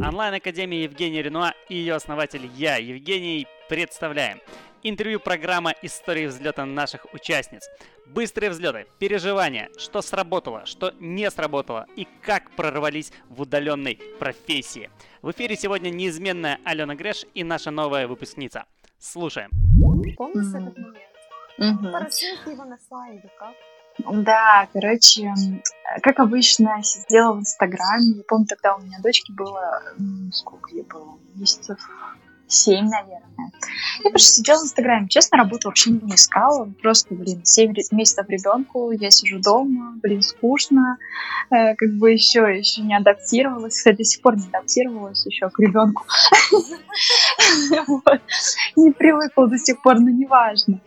Онлайн-академия Евгения Ренуа и ее основатель я, Евгений, представляем. Интервью программа «Истории взлета наших участниц». Быстрые взлеты, переживания, что сработало, что не сработало и как прорвались в удаленной профессии. В эфире сегодня неизменная Алена Греш и наша новая выпускница. Слушаем. Помнишь этот момент? Угу. Красиво его нашла или как? Да, короче, как обычно, сидела в Инстаграме. Я помню, тогда у меня дочки было, сколько ей было, месяцев семь, наверное. Я просто сидела в Инстаграме. Честно, работу вообще не искала. Просто, блин, семь месяцев ребенку, я сижу дома, блин, скучно. Э, как бы еще, еще не адаптировалась. Кстати, до сих пор не адаптировалась еще к ребенку. Не привыкла до сих пор, но неважно.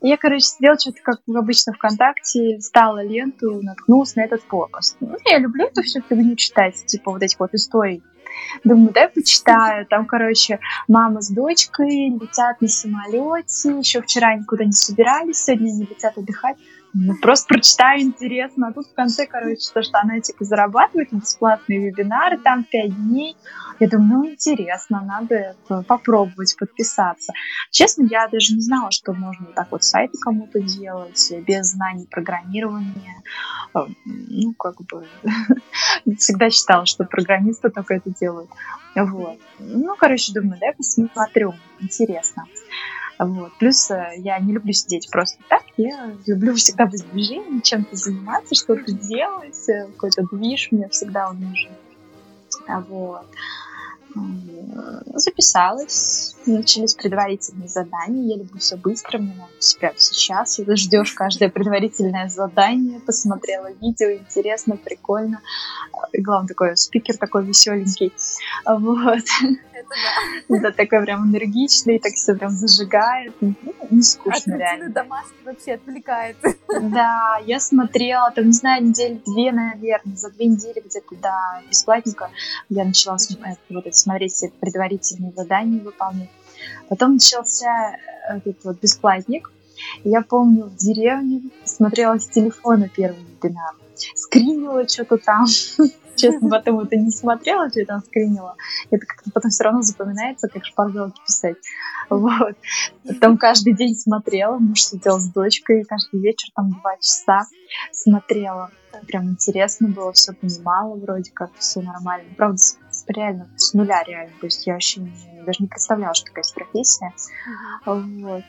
Я, короче, сидела что-то, как обычно, ВКонтакте, стала ленту, наткнулась на этот пост. Ну, я люблю эту всю фигню читать, типа вот эти вот истории Думаю, дай почитаю. Там, короче, мама с дочкой летят на самолете. Еще вчера никуда не собирались, сегодня они летят отдыхать. Ну, просто прочитаю, интересно. А тут в конце, короче, то, что она типа зарабатывает, бесплатные вебинары, там пять дней. Я думаю, ну, интересно, надо это попробовать подписаться. Честно, я даже не знала, что можно так вот сайты кому-то делать без знаний программирования. Э, ну, как бы, всегда считала, что программисты только это делают. Вот. Ну, короче, думаю, да, посмотрю, интересно. Вот. Плюс э, я не люблю сидеть просто так, я люблю всегда быть в движении, чем-то заниматься, что-то делать, э, какой-то движ мне всегда он нужен. Вот записалась, начались предварительные задания. Я люблю все быстро, мне надо себя сейчас. И ждешь каждое предварительное задание, посмотрела видео, интересно, прикольно. И главное, такой спикер такой веселенький. Вот. Это да. такой прям энергичный, так все прям зажигает. Ну, не скучно, реально. домашний вообще отвлекает. Да, я смотрела, там, не знаю, недели две, наверное, за две недели где-то до бесплатника я начала вот эти смотреть все предварительные задания выполнять. Потом начался э, этот вот бесплатник. Я помню, в деревне смотрела с телефона первый вебинар. Скринила что-то там. Честно, потом это не смотрела, что я там скринила. Это как-то потом все равно запоминается, как шпаргалки писать. Вот. Там каждый день смотрела. Муж сидел с дочкой каждый вечер, там два часа смотрела. Прям интересно было, все понимала вроде как, все нормально. Правда, реально с нуля реально. То есть я вообще не, даже не представляла, что такая есть профессия. Вот.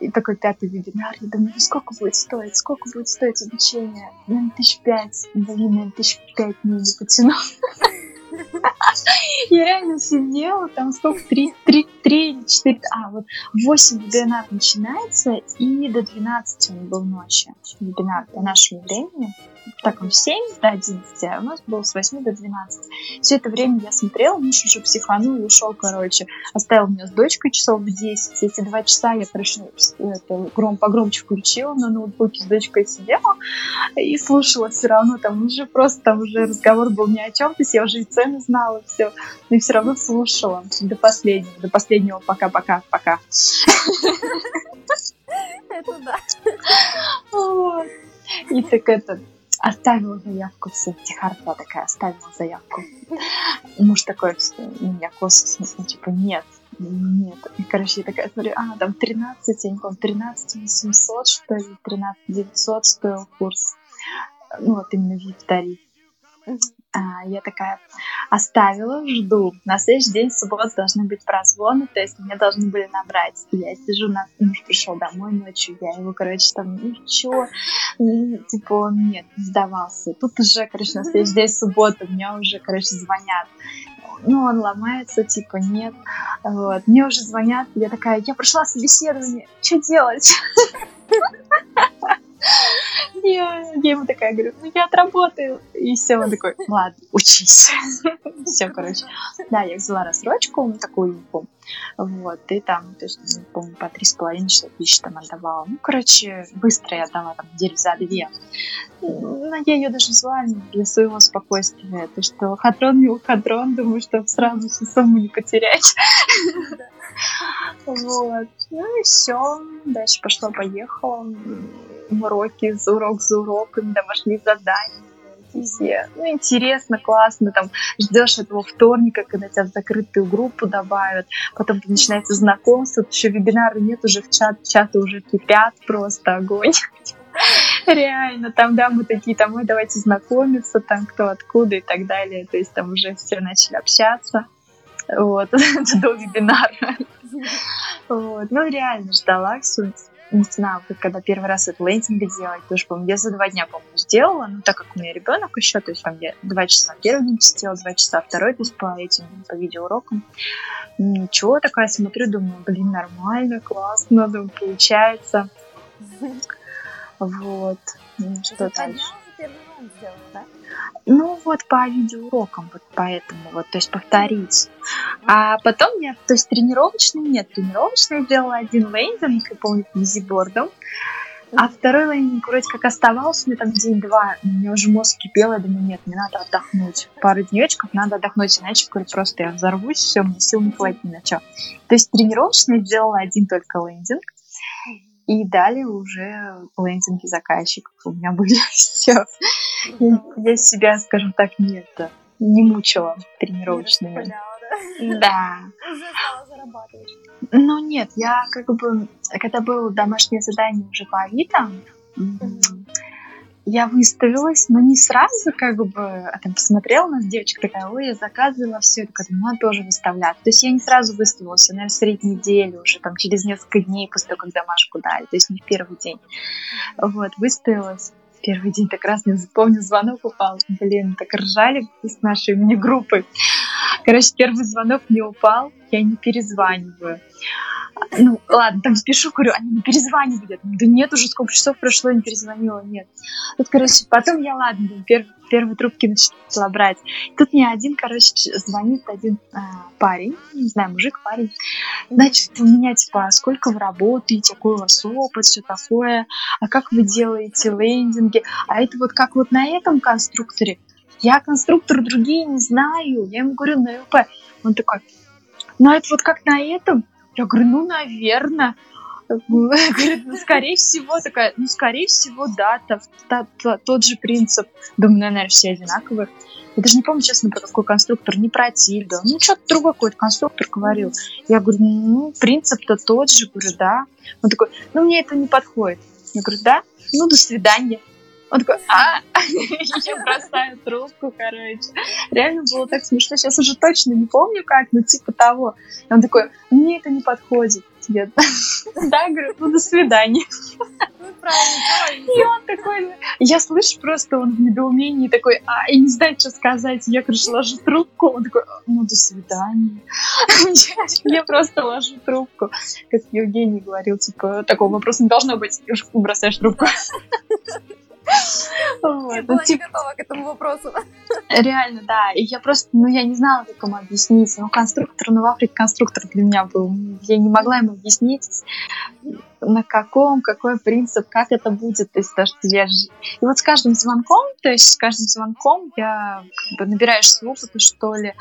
И такой пятый вебинар, я думаю, ну сколько будет стоить, сколько будет стоить обучение? Наверное, тысяч пять. Блин, наверное, тысяч пять не потяну. Я реально сидела, там сколько, три, три, три четыре, а, вот восемь вебинар начинается, и до 12 он был ночи вебинар по нашему времени так, он в 7 до 11, а у нас было с 8 до 12. Все это время я смотрела, муж уже психанул и ушел, короче. Оставил меня с дочкой часов в 10. Эти два часа я, короче, это, гром, погромче включила на ноутбуке с дочкой сидела и слушала все равно. Там уже просто, там уже разговор был ни о чем. То есть я уже и цены знала, все. Но все равно слушала до последнего, до последнего пока-пока-пока. Это да. И так это, оставила заявку в Сахарта такая, оставила заявку. Муж такой меня косо типа, нет, нет. И, короче, я такая смотрю, а, там 13, я не помню, 13 800, что ли, 13 900 стоил курс. Ну, вот именно VIP-тариф. А, я такая оставила, жду. На следующий день, в субботу, должны быть прозвоны, то есть мне должны были набрать. Я сижу, на... муж пришел домой ночью, я его, короче, там, ну чё, типа он нет, не сдавался. Тут уже, короче, на следующий день, в субботу, мне уже, короче, звонят ну, он ломается, типа, нет. Вот. Мне уже звонят, я такая, я прошла собеседование, что делать? Я, я ему такая говорю, ну я отработаю. И все, он такой, ладно, учись. Все, короче. Да, я взяла рассрочку, такую, помню. Вот, и там, то есть, ну, помню, по три с половиной тысяч там отдавала. Ну, короче, быстро я отдала там неделю за две. Но я ее даже взяла для своего спокойствия. То, что хадрон не хадрон, думаю, что сразу всю сумму не потерять. Вот. Ну и все. Дальше пошла-поехала уроки, за урок за уроками, домашние задания, все. Ну, интересно, классно, там, ждешь этого вторника, когда тебя в закрытую группу добавят, потом начинается знакомство, еще вебинары нет, уже в чат, чаты уже кипят, просто огонь. Реально, там, да, мы такие, там, мы давайте знакомиться, там, кто откуда и так далее. То есть там уже все начали общаться. Вот, до вебинара. Вот, ну, реально ждала все не знаю, как когда первый раз это лендинг делать, тоже помню, я за два дня, по-моему, сделала, ну, так как у меня ребенок еще, то есть там я два часа первый день посетила, два часа второй, то есть по этим, по видеоурокам. Ничего, такая смотрю, думаю, блин, нормально, классно, думаю, получается. Вот. Что дальше? Ну вот по видеоурокам, вот поэтому вот, то есть повторить. А потом я, то есть тренировочный нет, тренировочный делала один лендинг, я помню, визибордом. А второй лендинг вроде как оставался, мне там день-два, у меня уже мозг кипел, я думаю, нет, мне надо отдохнуть. Пару денечков надо отдохнуть, иначе, говорю, просто я взорвусь, все, мне сил не хватит ни на что. То есть тренировочный сделала один только лендинг, и далее уже лендинги заказчиков у меня были все. Я, себя, скажем так, нет, не мучила тренировочными. Да. Уже стала зарабатывать. Ну нет, я как бы, когда было домашнее задание уже по Авито, я выставилась, но не сразу, как бы, а там посмотрела на девочка такая, ой, я заказывала все, это ну, надо тоже выставлять. То есть я не сразу выставилась, я, наверное, средь недели уже, там, через несколько дней после того, как домашку дали, то есть не в первый день. Вот, выставилась. Первый день так раз не запомнил, звонок упал. Блин, так ржали с нашей мини-группой. Короче, первый звонок не упал, я не перезваниваю ну, ладно, там спешу, говорю, они не перезванивают. Да нет, уже сколько часов прошло, не перезвонила, нет. Тут, короче, потом я, ладно, пер, первые трубки начала брать. Тут мне один, короче, звонит один а, парень, не знаю, мужик, парень. Значит, у меня, типа, «А сколько вы работаете, какой у вас опыт, все такое, а как вы делаете лендинги, а это вот как вот на этом конструкторе. Я конструктор другие не знаю. Я ему говорю на ЛП. Он такой, ну это вот как на этом. Я говорю, ну, наверное. Говорит, ну, скорее всего, такая, ну, скорее всего, да, то, то, то, тот же принцип. Думаю, наверное, все одинаковые. Я даже не помню, честно, про какой конструктор, не про Тильду. Ну, что-то другой какой-то конструктор говорил. Я говорю, ну, принцип-то тот же. Говорю, да. Он такой, ну, мне это не подходит. Я говорю, да? Ну, до свидания. Он такой, а, я бросаю трубку, короче. Реально было так смешно. Сейчас уже точно не помню как, но типа того. И он такой, мне это не подходит. Я, да, говорю, ну до свидания. Ну, И он такой, я слышу просто, он в недоумении такой, а, я не знаю, что сказать. Я, короче, ложу трубку. Он такой, ну до свидания. Я просто ложу трубку. Как Евгений говорил, типа, такого вопроса не должно быть. Бросаешь трубку. Вот. Я была не готова к этому вопросу. Реально, да. И я просто, ну, я не знала, как ему объяснить. Ну, конструктор, ну, в Африке конструктор для меня был. Я не могла ему объяснить, на каком, какой принцип, как это будет. То есть, то, что я... И вот с каждым звонком, то есть с каждым звонком я как бы набираешься опыта, что ли,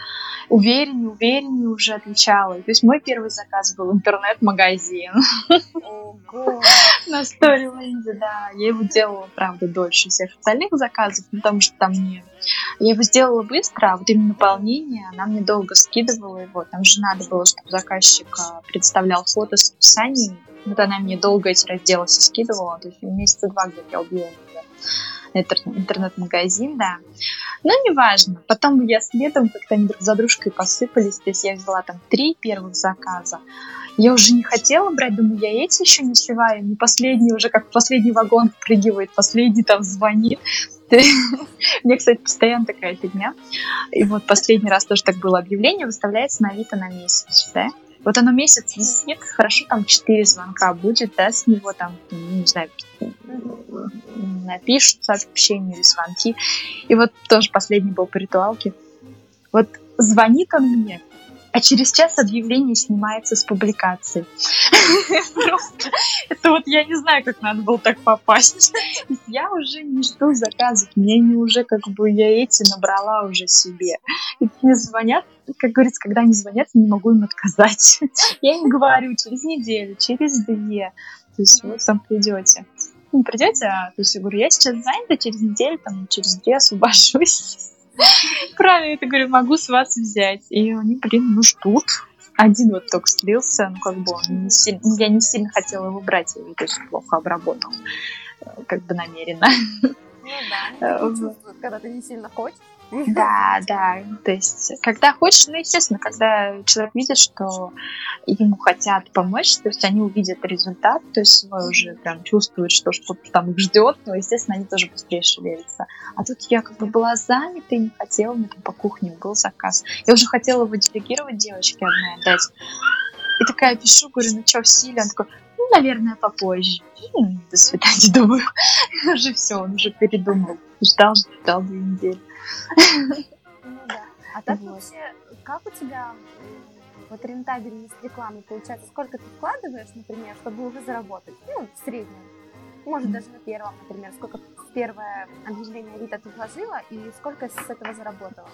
увереннее, увереннее уже отвечала. То есть мой первый заказ был интернет-магазин. На Storyland, да. Я его делала, правда, дольше всех остальных заказов, потому что там не... Я его сделала быстро, а вот именно наполнение она мне долго скидывала его. Там же надо было, чтобы заказчик а, представлял фото с описанием. Вот она мне долго эти разделы скидывала. То есть месяца два где-то я убила интернет-магазин, да. Но неважно. Потом я следом как-то они друг за дружкой посыпались. То есть я взяла там три первых заказа. Я уже не хотела брать, думаю, я эти еще не сливаю, не последний уже, как последний вагон впрыгивает, последний там звонит. Мне, кстати, постоянно такая фигня. И вот последний раз тоже так было объявление, выставляется на Авито на месяц, да? Вот оно месяц висит, хорошо, там четыре звонка будет, да, с него там, не знаю, напишут сообщения или звонки. И вот тоже последний был по ритуалке. Вот звонит он мне, а через час объявление снимается с публикации. Просто это вот я не знаю, как надо было так попасть. Я уже не жду заказов, мне не уже как бы я эти набрала уже себе. И мне звонят, как говорится, когда они звонят, я не могу им отказать. Я им говорю через неделю, через две. То есть вы там придете. не придете? А, то есть я говорю, я сейчас занята, через неделю, там, через две освобожусь. Правильно, я говорю, могу с вас взять. И они, блин, ну ждут. Один вот только слился, ну как бы он не сильно, я не сильно хотела его брать, я его тоже плохо обработал, как бы намеренно. Ну да, ну, чувствуют, когда ты не сильно хочешь. Да, да. То есть, когда хочешь, ну, естественно, когда человек видит, что ему хотят помочь, то есть они увидят результат, то есть свой уже прям чувствуют, что что-то там их ждет, но, естественно, они тоже быстрее шевелятся. А тут я как бы была занята и не хотела, у меня там по кухне был заказ. Я уже хотела его делегировать девочке одной отдать. И такая пишу, говорю, ну что, в силе? Он такой, ну, наверное, попозже. До свидания, думаю. Уже все, он уже передумал. Ждал, ждал две недели. Ну да. А так вообще, как у тебя вот рентабельность рекламы получается? Сколько ты вкладываешь, например, чтобы уже заработать? Ну, в среднем. Может, даже на первом, например, сколько первое объявление Авито ты вложила и сколько с этого заработала?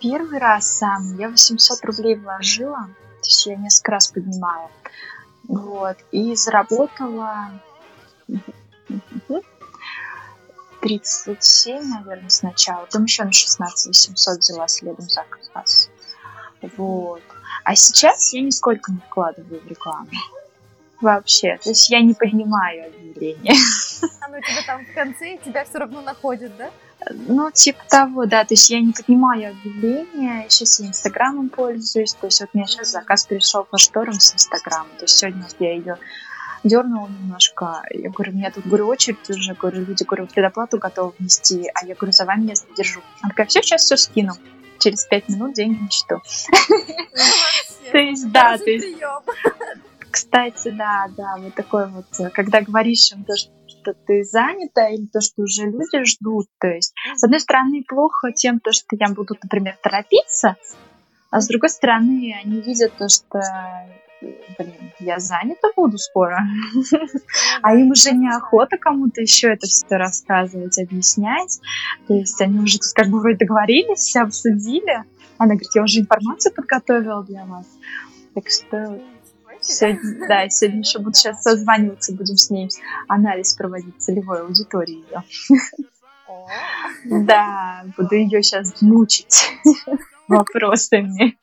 Первый раз сам я 800 рублей вложила, то есть я несколько раз поднимала. Вот, и заработала 37, наверное, сначала. Потом еще на 16 800 взяла следом заказ. Вот. А сейчас я нисколько не вкладываю в рекламу. Вообще. То есть я не поднимаю объявления. Оно тебя там в конце, тебя все равно находит, да? Ну, типа того, да. То есть я не поднимаю объявления. Сейчас я Инстаграмом пользуюсь. То есть вот мне сейчас заказ пришел по шторам с Инстаграма. То есть сегодня я ее дернула немножко. Я говорю, у меня тут, говорю, очередь уже, говорю, люди, говорю, предоплату готовы внести, а я говорю, за вами я держу. Она такая, все, сейчас все скину. Через пять минут деньги на счету. То есть, да, то есть... Кстати, да, да, вот такой вот, когда говоришь им то, что ты занята, или то, что уже люди ждут, то есть, с одной стороны, плохо тем, то, что я буду, например, торопиться, а с другой стороны, они видят то, что блин, я занята буду скоро. А им уже неохота кому-то еще это все рассказывать, объяснять. То есть они уже как бы вроде договорились, все обсудили. Она говорит, я уже информацию подготовила для вас. Так что сегодня, да, сегодня еще буду сейчас созваниваться, будем с ней анализ проводить целевой аудитории ее. Да, буду ее сейчас мучить вопросами.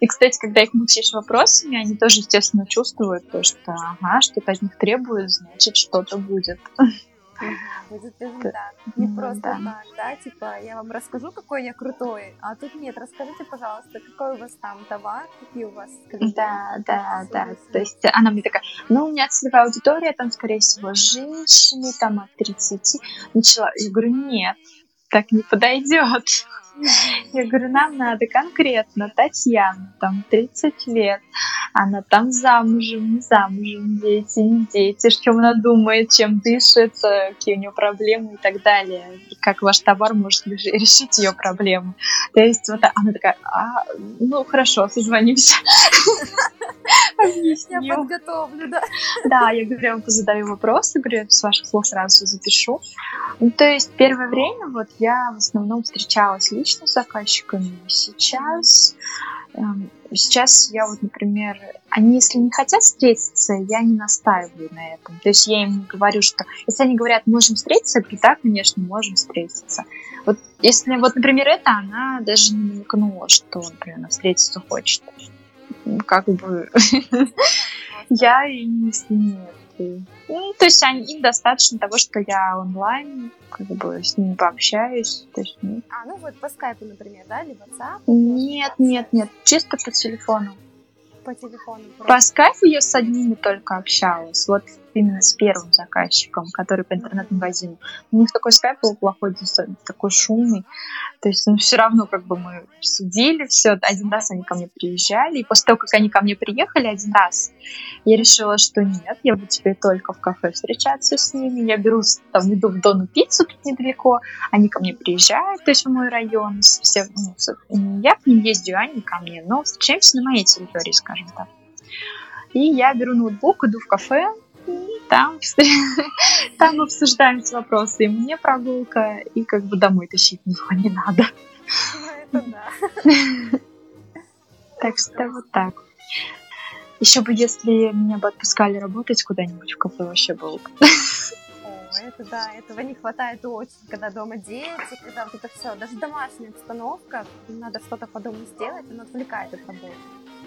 И, кстати, когда их мучаешь вопросами, они тоже, естественно, чувствуют то, что ага, что-то от них требуют, значит, что-то будет. Будет результат. Не просто так, да, типа, я вам расскажу, какой я крутой, а тут нет, расскажите, пожалуйста, какой у вас там товар, какие у вас Да, да, да, то есть она мне такая, ну, у меня целевая аудитория, там, скорее всего, женщины, там, от 30, начала, я говорю, нет, так не подойдет. Я говорю, нам надо конкретно Татьяна, там 30 лет, она там замужем, не замужем, дети, не дети, что она думает, чем дышит, какие у нее проблемы и так далее, и как ваш товар может решить ее проблемы. То есть вот она такая, а, ну хорошо, созвонимся. Я подготовлю, да. Да, я говорю, я позадаю вопросы, говорю, с ваших слов сразу запишу. Ну, то есть первое время вот я в основном встречалась лично с заказчиками. Сейчас эм, Сейчас я вот, например, они, если не хотят встретиться, я не настаиваю на этом. То есть я им говорю, что если они говорят, можем встретиться, я говорю, да, конечно, можем встретиться. Вот если, вот, например, это, она даже не намекнула, что, например, она встретиться хочет. Как бы я и не Ну, то есть они, достаточно того, что я онлайн, как бы с ними пообщаюсь. То есть, ну. А, ну вот по скайпу, например, да, или WhatsApp? Нет, нет, нет, чисто по телефону. По телефону? Просто. По скайпу я с одними только общалась. Вот именно с первым заказчиком, который по интернет-магазину. У них такой скайп был плохой, такой шумный. То есть, ну, все равно, как бы мы сидели, все, один раз они ко мне приезжали, и после того, как они ко мне приехали один раз, я решила, что нет, я буду теперь только в кафе встречаться с ними, я беру, там, иду в Дону пиццу тут недалеко, они ко мне приезжают, то есть в мой район, все, ну, я к ним ездю, они ко мне, но встречаемся на моей территории, скажем так. И я беру ноутбук, иду в кафе, там, там обсуждаем эти вопросы. И мне прогулка, и как бы домой тащить ничего не надо. Это да. Так что вот так. Еще бы, если меня бы отпускали работать куда-нибудь в кафе, вообще было бы. это да, этого не хватает очень, когда дома дети, когда вот это все, даже домашняя обстановка, надо что-то по дому сделать, оно отвлекает от работы.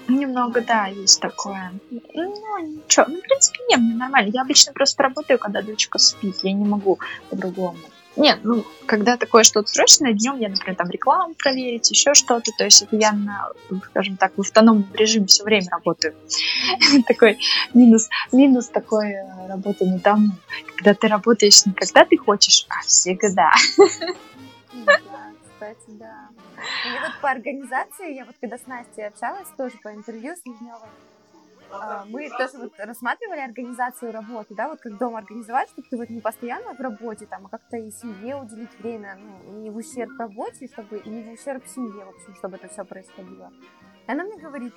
Немного, да, есть такое. Ну, ничего. Ну, в принципе, нет, мне нормально. Я обычно просто работаю, когда дочка спит. Я не могу по-другому. Нет, ну, когда такое что-то срочное, днем я, например, там рекламу проверить, еще что-то. То есть это я на, скажем так, в автономном режиме все время работаю. Такой минус, минус такой э, работы на дому. Когда ты работаешь не когда ты хочешь, а всегда. Да, кстати, да. И вот по организации, я вот когда с Настей общалась, тоже по интервью с Лежневой, а, мы тоже вот рассматривали организацию работы, да, вот как дома организовать, чтобы ты вот не постоянно в работе, там, а как-то и семье уделить время, ну, не в ущерб работе, чтобы и не в ущерб семье, в общем, чтобы это все происходило. И она мне говорит,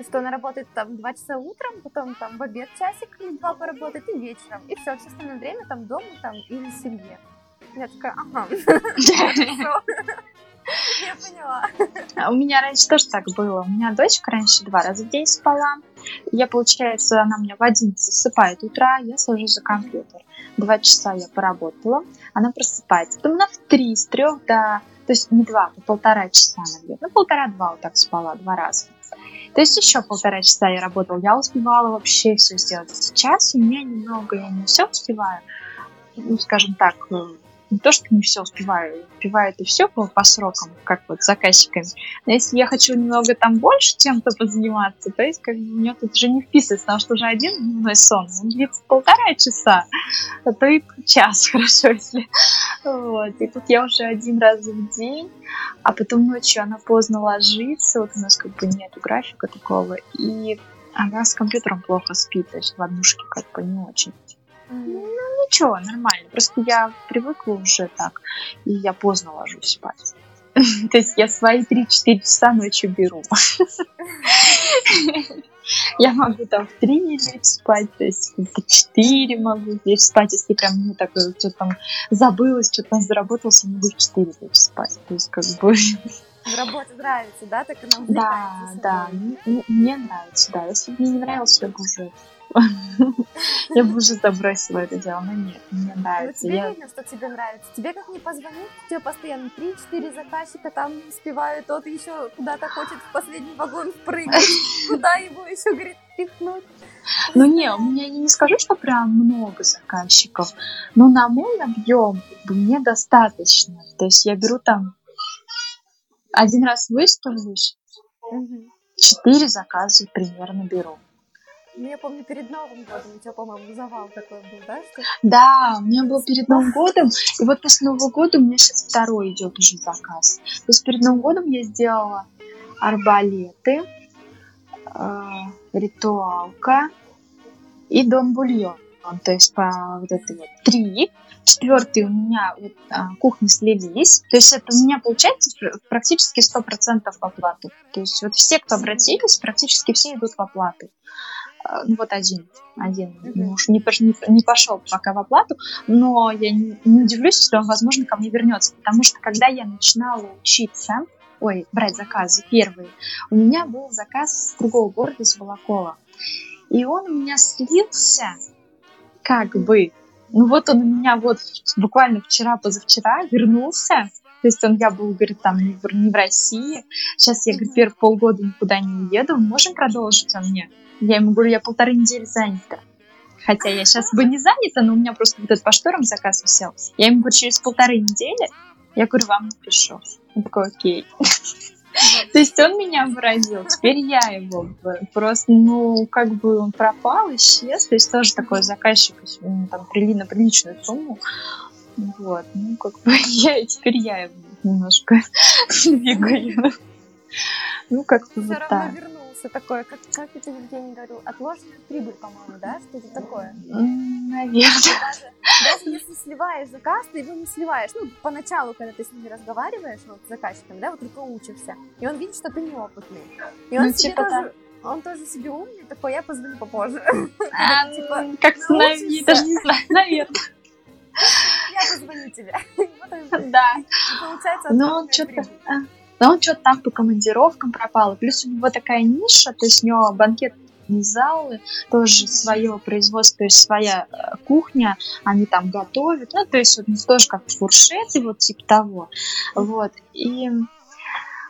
что она работает там два часа утром, потом там в обед часик или два поработает и вечером, и все, все остальное время там дома там или в семье. Я такая, ага, Я поняла. А у меня раньше тоже так было. У меня дочка раньше два раза в день спала. Я, получается, она меня в один засыпает утра, я сажусь за компьютер. Два часа я поработала, она просыпается. Потом она в три, с трех до... То есть не два, а полтора часа где Ну, полтора-два вот так спала, два раза. То есть еще полтора часа я работала. Я успевала вообще все сделать. Сейчас у меня немного, я не все успеваю. Ну, скажем так, э, не то, что не все успеваю, успеваю это все по, по срокам, как вот с заказчиками. Но если я хочу немного там больше чем-то позаниматься, то есть как бы у меня тут уже не вписывается, потому что уже один дневной сон, он длится полтора часа, а то и час, хорошо, если. Вот. И тут я уже один раз в день, а потом ночью она поздно ложится, вот у нас как бы нет графика такого, и она с компьютером плохо спит, то есть в однушке как бы не очень. Ничего, нормально. Просто я привыкла уже так, и я поздно ложусь спать. То есть я свои 3-4 часа ночью беру. Я могу там в 3 лечь спать, то есть в 4 могу лечь спать, если прям мне такое, что там забылось, что там заработался, могу в 4 лечь спать. То есть как бы... В работе нравится, да? Так она Да, да, мне нравится, да. Если бы мне не нравилось, я бы уже Я бы уже забросила это дело, но нет, мне ну, нравится. тебе видно, что тебе нравится. Тебе как не позвонить, тебе постоянно 3-4 заказчика там успевают, тот еще куда-то хочет в последний вагон впрыгнуть, куда его еще, говорит, пихнуть. Ну не, у меня не скажу, что прям много заказчиков, но на мой объем мне достаточно. То есть я беру там один раз выставлюсь, четыре заказа примерно беру. Ну, я помню, перед Новым годом у тебя, по-моему, завал такой был, да? Что... Да, у меня был перед Новым годом, и вот после Нового года у меня сейчас второй идет уже заказ. То есть перед Новым годом я сделала арбалеты, э, ритуалка и дом бульон. То есть по вот это вот три. Четвертый у меня вот, а, кухни слились. То есть это у меня получается практически сто процентов в оплату. То есть вот все, кто обратились, практически все идут в оплату. Ну вот один, один муж не, не, не пошел пока в оплату, но я не, не удивлюсь, если он, возможно, ко мне вернется, потому что когда я начинала учиться, ой, брать заказы первые, у меня был заказ с другого города, из Волокова, и он у меня слился, как бы, ну вот он у меня вот буквально вчера-позавчера вернулся, то есть он, я был, говорит, там не в, не в России. Сейчас я, говорит, первые полгода никуда не уеду. Можем продолжить он мне? Я ему говорю, я полторы недели занята. Хотя я сейчас бы не занята, но у меня просто вот этот по шторам заказ висел. Я ему говорю, через полторы недели я говорю, вам напишу. Он такой, окей. То есть он меня выразил, теперь я его просто, ну, как бы он пропал, исчез, то есть тоже такой заказчик, там, прили на приличную сумму, вот, ну, как бы я, теперь я его немножко двигаю. Ну, как-то вот так что такое, как, как я тебе Евгений говорил, отложенная прибыль, по-моему, да? Что это такое? Наверное. Даже, даже если сливаешь заказ, ты его не сливаешь. Ну, поначалу, когда ты с ними разговариваешь, вот, с заказчиком, да, вот только учишься. И он видит, что ты неопытный. И он ну, себе типа тоже... Он тоже себе умный, такой, я позвоню попозже. А, типа, как наверное, даже не знаю, наверное. Я позвоню тебе. Да. получается, ну, что-то но он что-то там по командировкам пропал. Плюс у него такая ниша, то есть у него банкет концертные залы, тоже свое производство, то есть своя э, кухня, они там готовят, ну, то есть вот, тоже как фуршеты, вот типа того, вот, и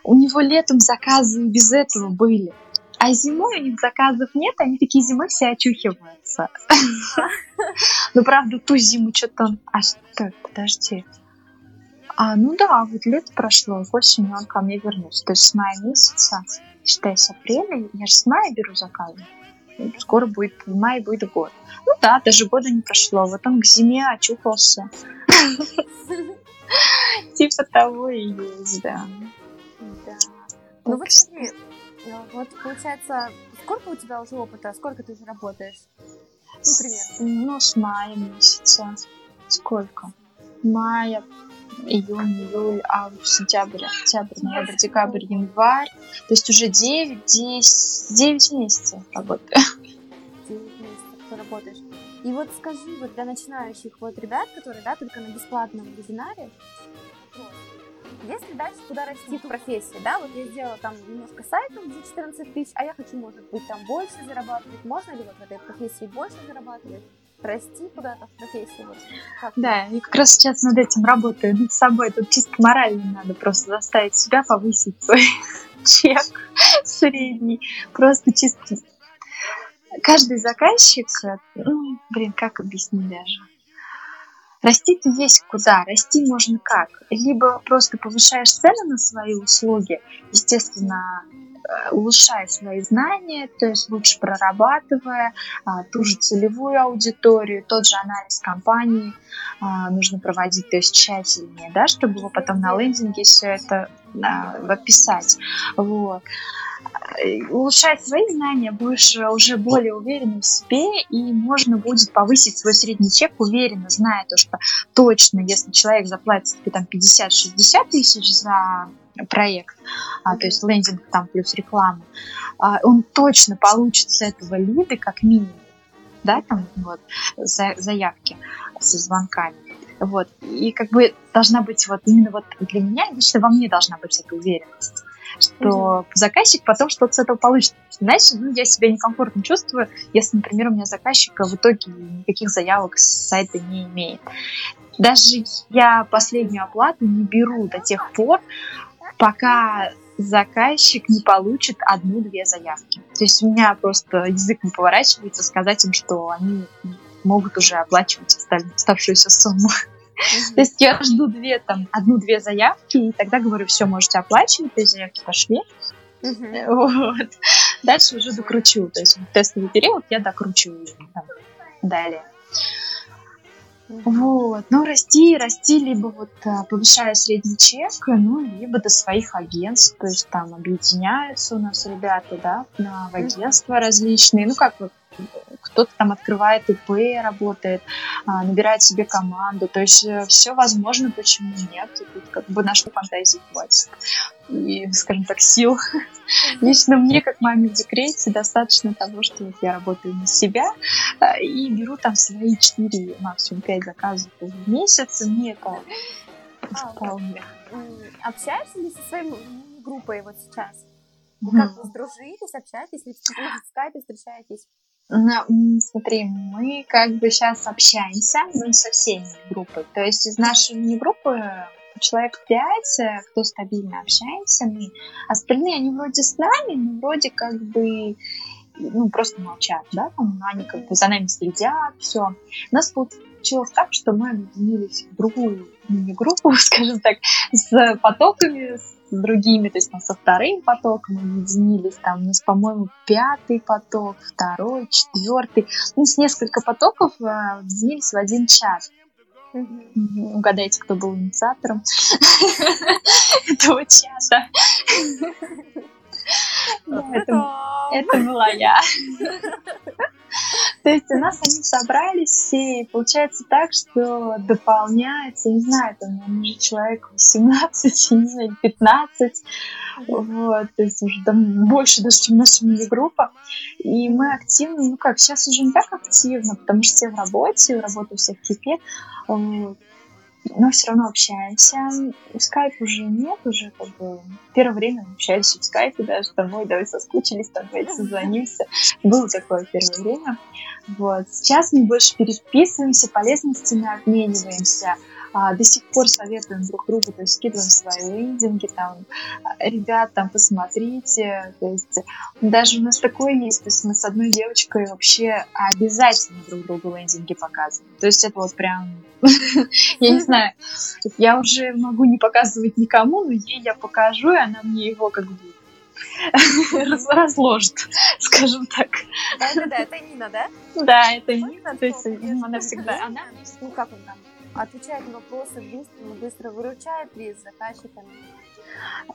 у него летом заказы без этого были. А зимой у них заказов нет, они такие зимой все очухиваются. Ну, правда, ту зиму что-то. А что? Подожди. А, ну да, вот лето прошло, осенью он ко мне вернулся. То есть с мая месяца, считай, с апреля, я же с мая беру заказы. Скоро будет, в мае будет год. Ну да, даже года не прошло. Вот он к зиме очухался. Типа того и есть, да. Ну вот смотри, вот получается, сколько у тебя уже опыта, сколько ты уже работаешь? Ну, примерно. Ну, с мая месяца. Сколько? Мая, июнь, июль, август, сентябрь, октябрь, ноябрь, декабрь, январь. То есть уже 9, 10, 9 месяцев работаю. 9 месяцев ты работаешь. И вот скажи, вот для начинающих вот ребят, которые, да, только на бесплатном вебинаре, если дальше куда расти в профессии, да, вот я сделала там немножко сайтов за 14 тысяч, а я хочу, может быть, там больше зарабатывать, можно ли вот в этой профессии больше зарабатывать? расти куда-то в профессии? Вот, как? Да, я как раз сейчас над этим работаю, над собой. Тут чисто морально надо просто заставить себя повысить свой чек средний. Просто чисто каждый заказчик, ну, блин, как объяснить даже? Расти-то есть куда, расти можно как. Либо просто повышаешь цены на свои услуги, естественно, Э, улучшая свои знания, то есть лучше прорабатывая а, ту же целевую аудиторию, тот же анализ компании а, нужно проводить, то есть тщательнее, да, чтобы потом на лендинге все это а, описать. Вот улучшать свои знания, будешь уже более уверенным в себе, и можно будет повысить свой средний чек уверенно, зная то, что точно, если человек заплатит тебе там 50-60 тысяч за проект, а, то есть лендинг там плюс реклама, а, он точно получит с этого лиды как минимум, да, там вот за, заявки со звонками. Вот. И как бы должна быть вот именно вот для меня, лично во мне должна быть эта уверенность что заказчик потом что-то с этого получит. Иначе ну, я себя некомфортно чувствую, если, например, у меня заказчик в итоге никаких заявок с сайта не имеет. Даже я последнюю оплату не беру до тех пор, пока заказчик не получит одну-две заявки. То есть у меня просто язык не поворачивается сказать им, что они могут уже оплачивать оставшуюся сумму. То есть я жду две, там, одну-две заявки, и тогда говорю, все, можете оплачивать, то есть заявки пошли. Вот. Дальше уже докручу. То есть тестовый период я докручу там, далее. Вот, ну расти, расти, либо вот а, повышая средний чек, ну, либо до своих агентств, то есть там объединяются у нас ребята, да, в агентства различные, ну, как вот кто-то там открывает ИП, работает, а, набирает себе команду. То есть э, все возможно, почему нет. Тут как бы на что фантазии хватит. И, скажем так, сил. Лично мне, как маме в декрете, достаточно того, что вот я работаю на себя а, и беру там свои 4, максимум 5 заказов в месяц. И мне это а, вполне. Общаешься ли со своей группой вот сейчас? Как вы сдружились, общаетесь, ли в скайпе встречаетесь? Смотри, мы как бы сейчас общаемся ну, со всеми группой. То есть из нашей мини-группы человек пять, э, кто стабильно общаемся мы. Остальные, они вроде с нами, но вроде как бы ну, просто молчат, да, там, они как бы за нами следят, все. У нас получилось так, что мы объединились в другую мини-группу, скажем так, с потоками, с другими, то есть мы со вторым потоком объединились, там у нас, по-моему, пятый поток, второй, четвертый, ну, с несколько потоков э, объединились в один час. Угадайте, кто был инициатором этого часа. Это была я. То есть у нас они собрались все, и получается так, что дополняется, не знаю, там, уже человек 18, не знаю, 15, вот, то есть уже там больше даже, чем наша мини-группа. И мы активно, ну как, сейчас уже не так активно, потому что все в работе, работа у всех кипит, но все равно общаемся. Скайп уже нет, уже как бы первое время общались в скайпе даже домой, давай соскучились, там, давайте созвонимся. Было такое первое время. Вот. Сейчас мы больше переписываемся, полезностями обмениваемся, а, до сих пор советуем друг другу, то есть скидываем свои лендинги, там, ребят, там, посмотрите, то есть даже у нас такое есть, то есть мы с одной девочкой вообще обязательно друг другу лендинги показываем, то есть это вот прям, я не знаю, я уже могу не показывать никому, но ей я покажу, и она мне его как бы разложит, скажем так. Да-да-да, это Нина, да? Да, это Нина, то есть она всегда, она, ну как он там, отвечает на вопросы быстро, быстро выручает ли заказчиками?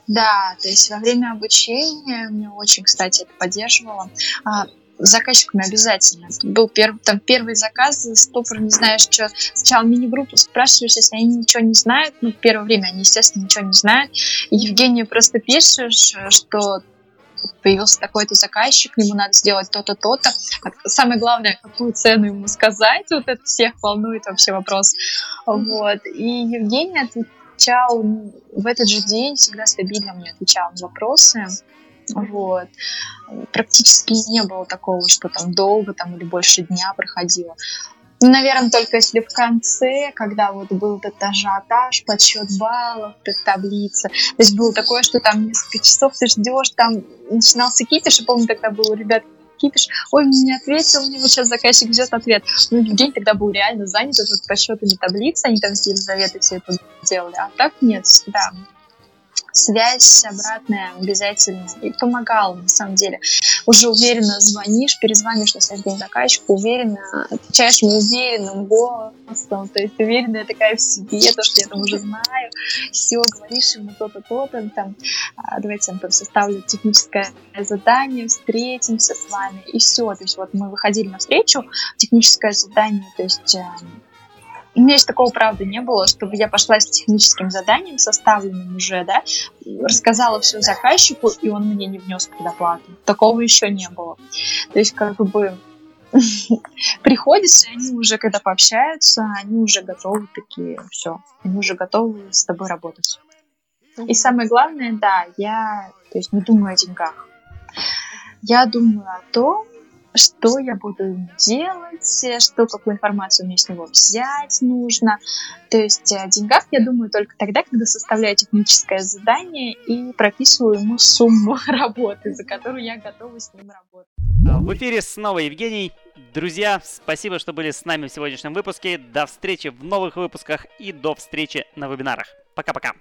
Да, то есть во время обучения мне очень, кстати, это поддерживало. А, заказчиками обязательно. Был первый, там первый заказ, стопор не знаешь, что. Сначала мини-группу спрашиваешь, если они ничего не знают. Ну, первое время они, естественно, ничего не знают. Евгению просто пишешь, что появился такой-то заказчик, ему надо сделать то-то, то-то. Самое главное, какую цену ему сказать, вот это всех волнует вообще вопрос. Вот. И Евгений отвечал в этот же день, всегда стабильно мне отвечал на вопросы. Вот. Практически не было такого, что там долго там, или больше дня проходило. Наверное, только если в конце, когда вот был этот ажиотаж, подсчет баллов, таблица. То есть было такое, что там несколько часов ты ждешь, там начинался кипиш, и помню, тогда был, ребят, кипиш, ой, мне не ответил, мне вот сейчас заказчик ждет ответ. Ну, день тогда был реально занят, вот подсчетами таблиц, они там с Елизаветой все это делали, а так нет, да, связь обратная обязательно. И помогала, на самом деле. Уже уверенно звонишь, перезвонишь на следующий день заказчику, уверенно отвечаешь ему уверенным голосом, то есть уверенная такая в себе, то, что я там уже знаю, все, говоришь ему то-то, то-то, там, «А, давайте я там составлю техническое задание, встретимся с вами, и все. То есть вот мы выходили на встречу, техническое задание, то есть эм, у меня еще такого, правда, не было, чтобы я пошла с техническим заданием, составленным уже, да, рассказала все заказчику, и он мне не внес предоплату. Такого еще не было. То есть, как бы, приходится, они уже, когда пообщаются, они уже готовы такие, все, они уже готовы с тобой работать. И самое главное, да, я, то есть, не думаю о деньгах. Я думаю о том, что я буду делать, что, какую информацию мне с него взять нужно. То есть о деньгах я думаю только тогда, когда составляю техническое задание и прописываю ему сумму работы, за которую я готова с ним работать. А, в эфире снова Евгений. Друзья, спасибо, что были с нами в сегодняшнем выпуске. До встречи в новых выпусках и до встречи на вебинарах. Пока-пока.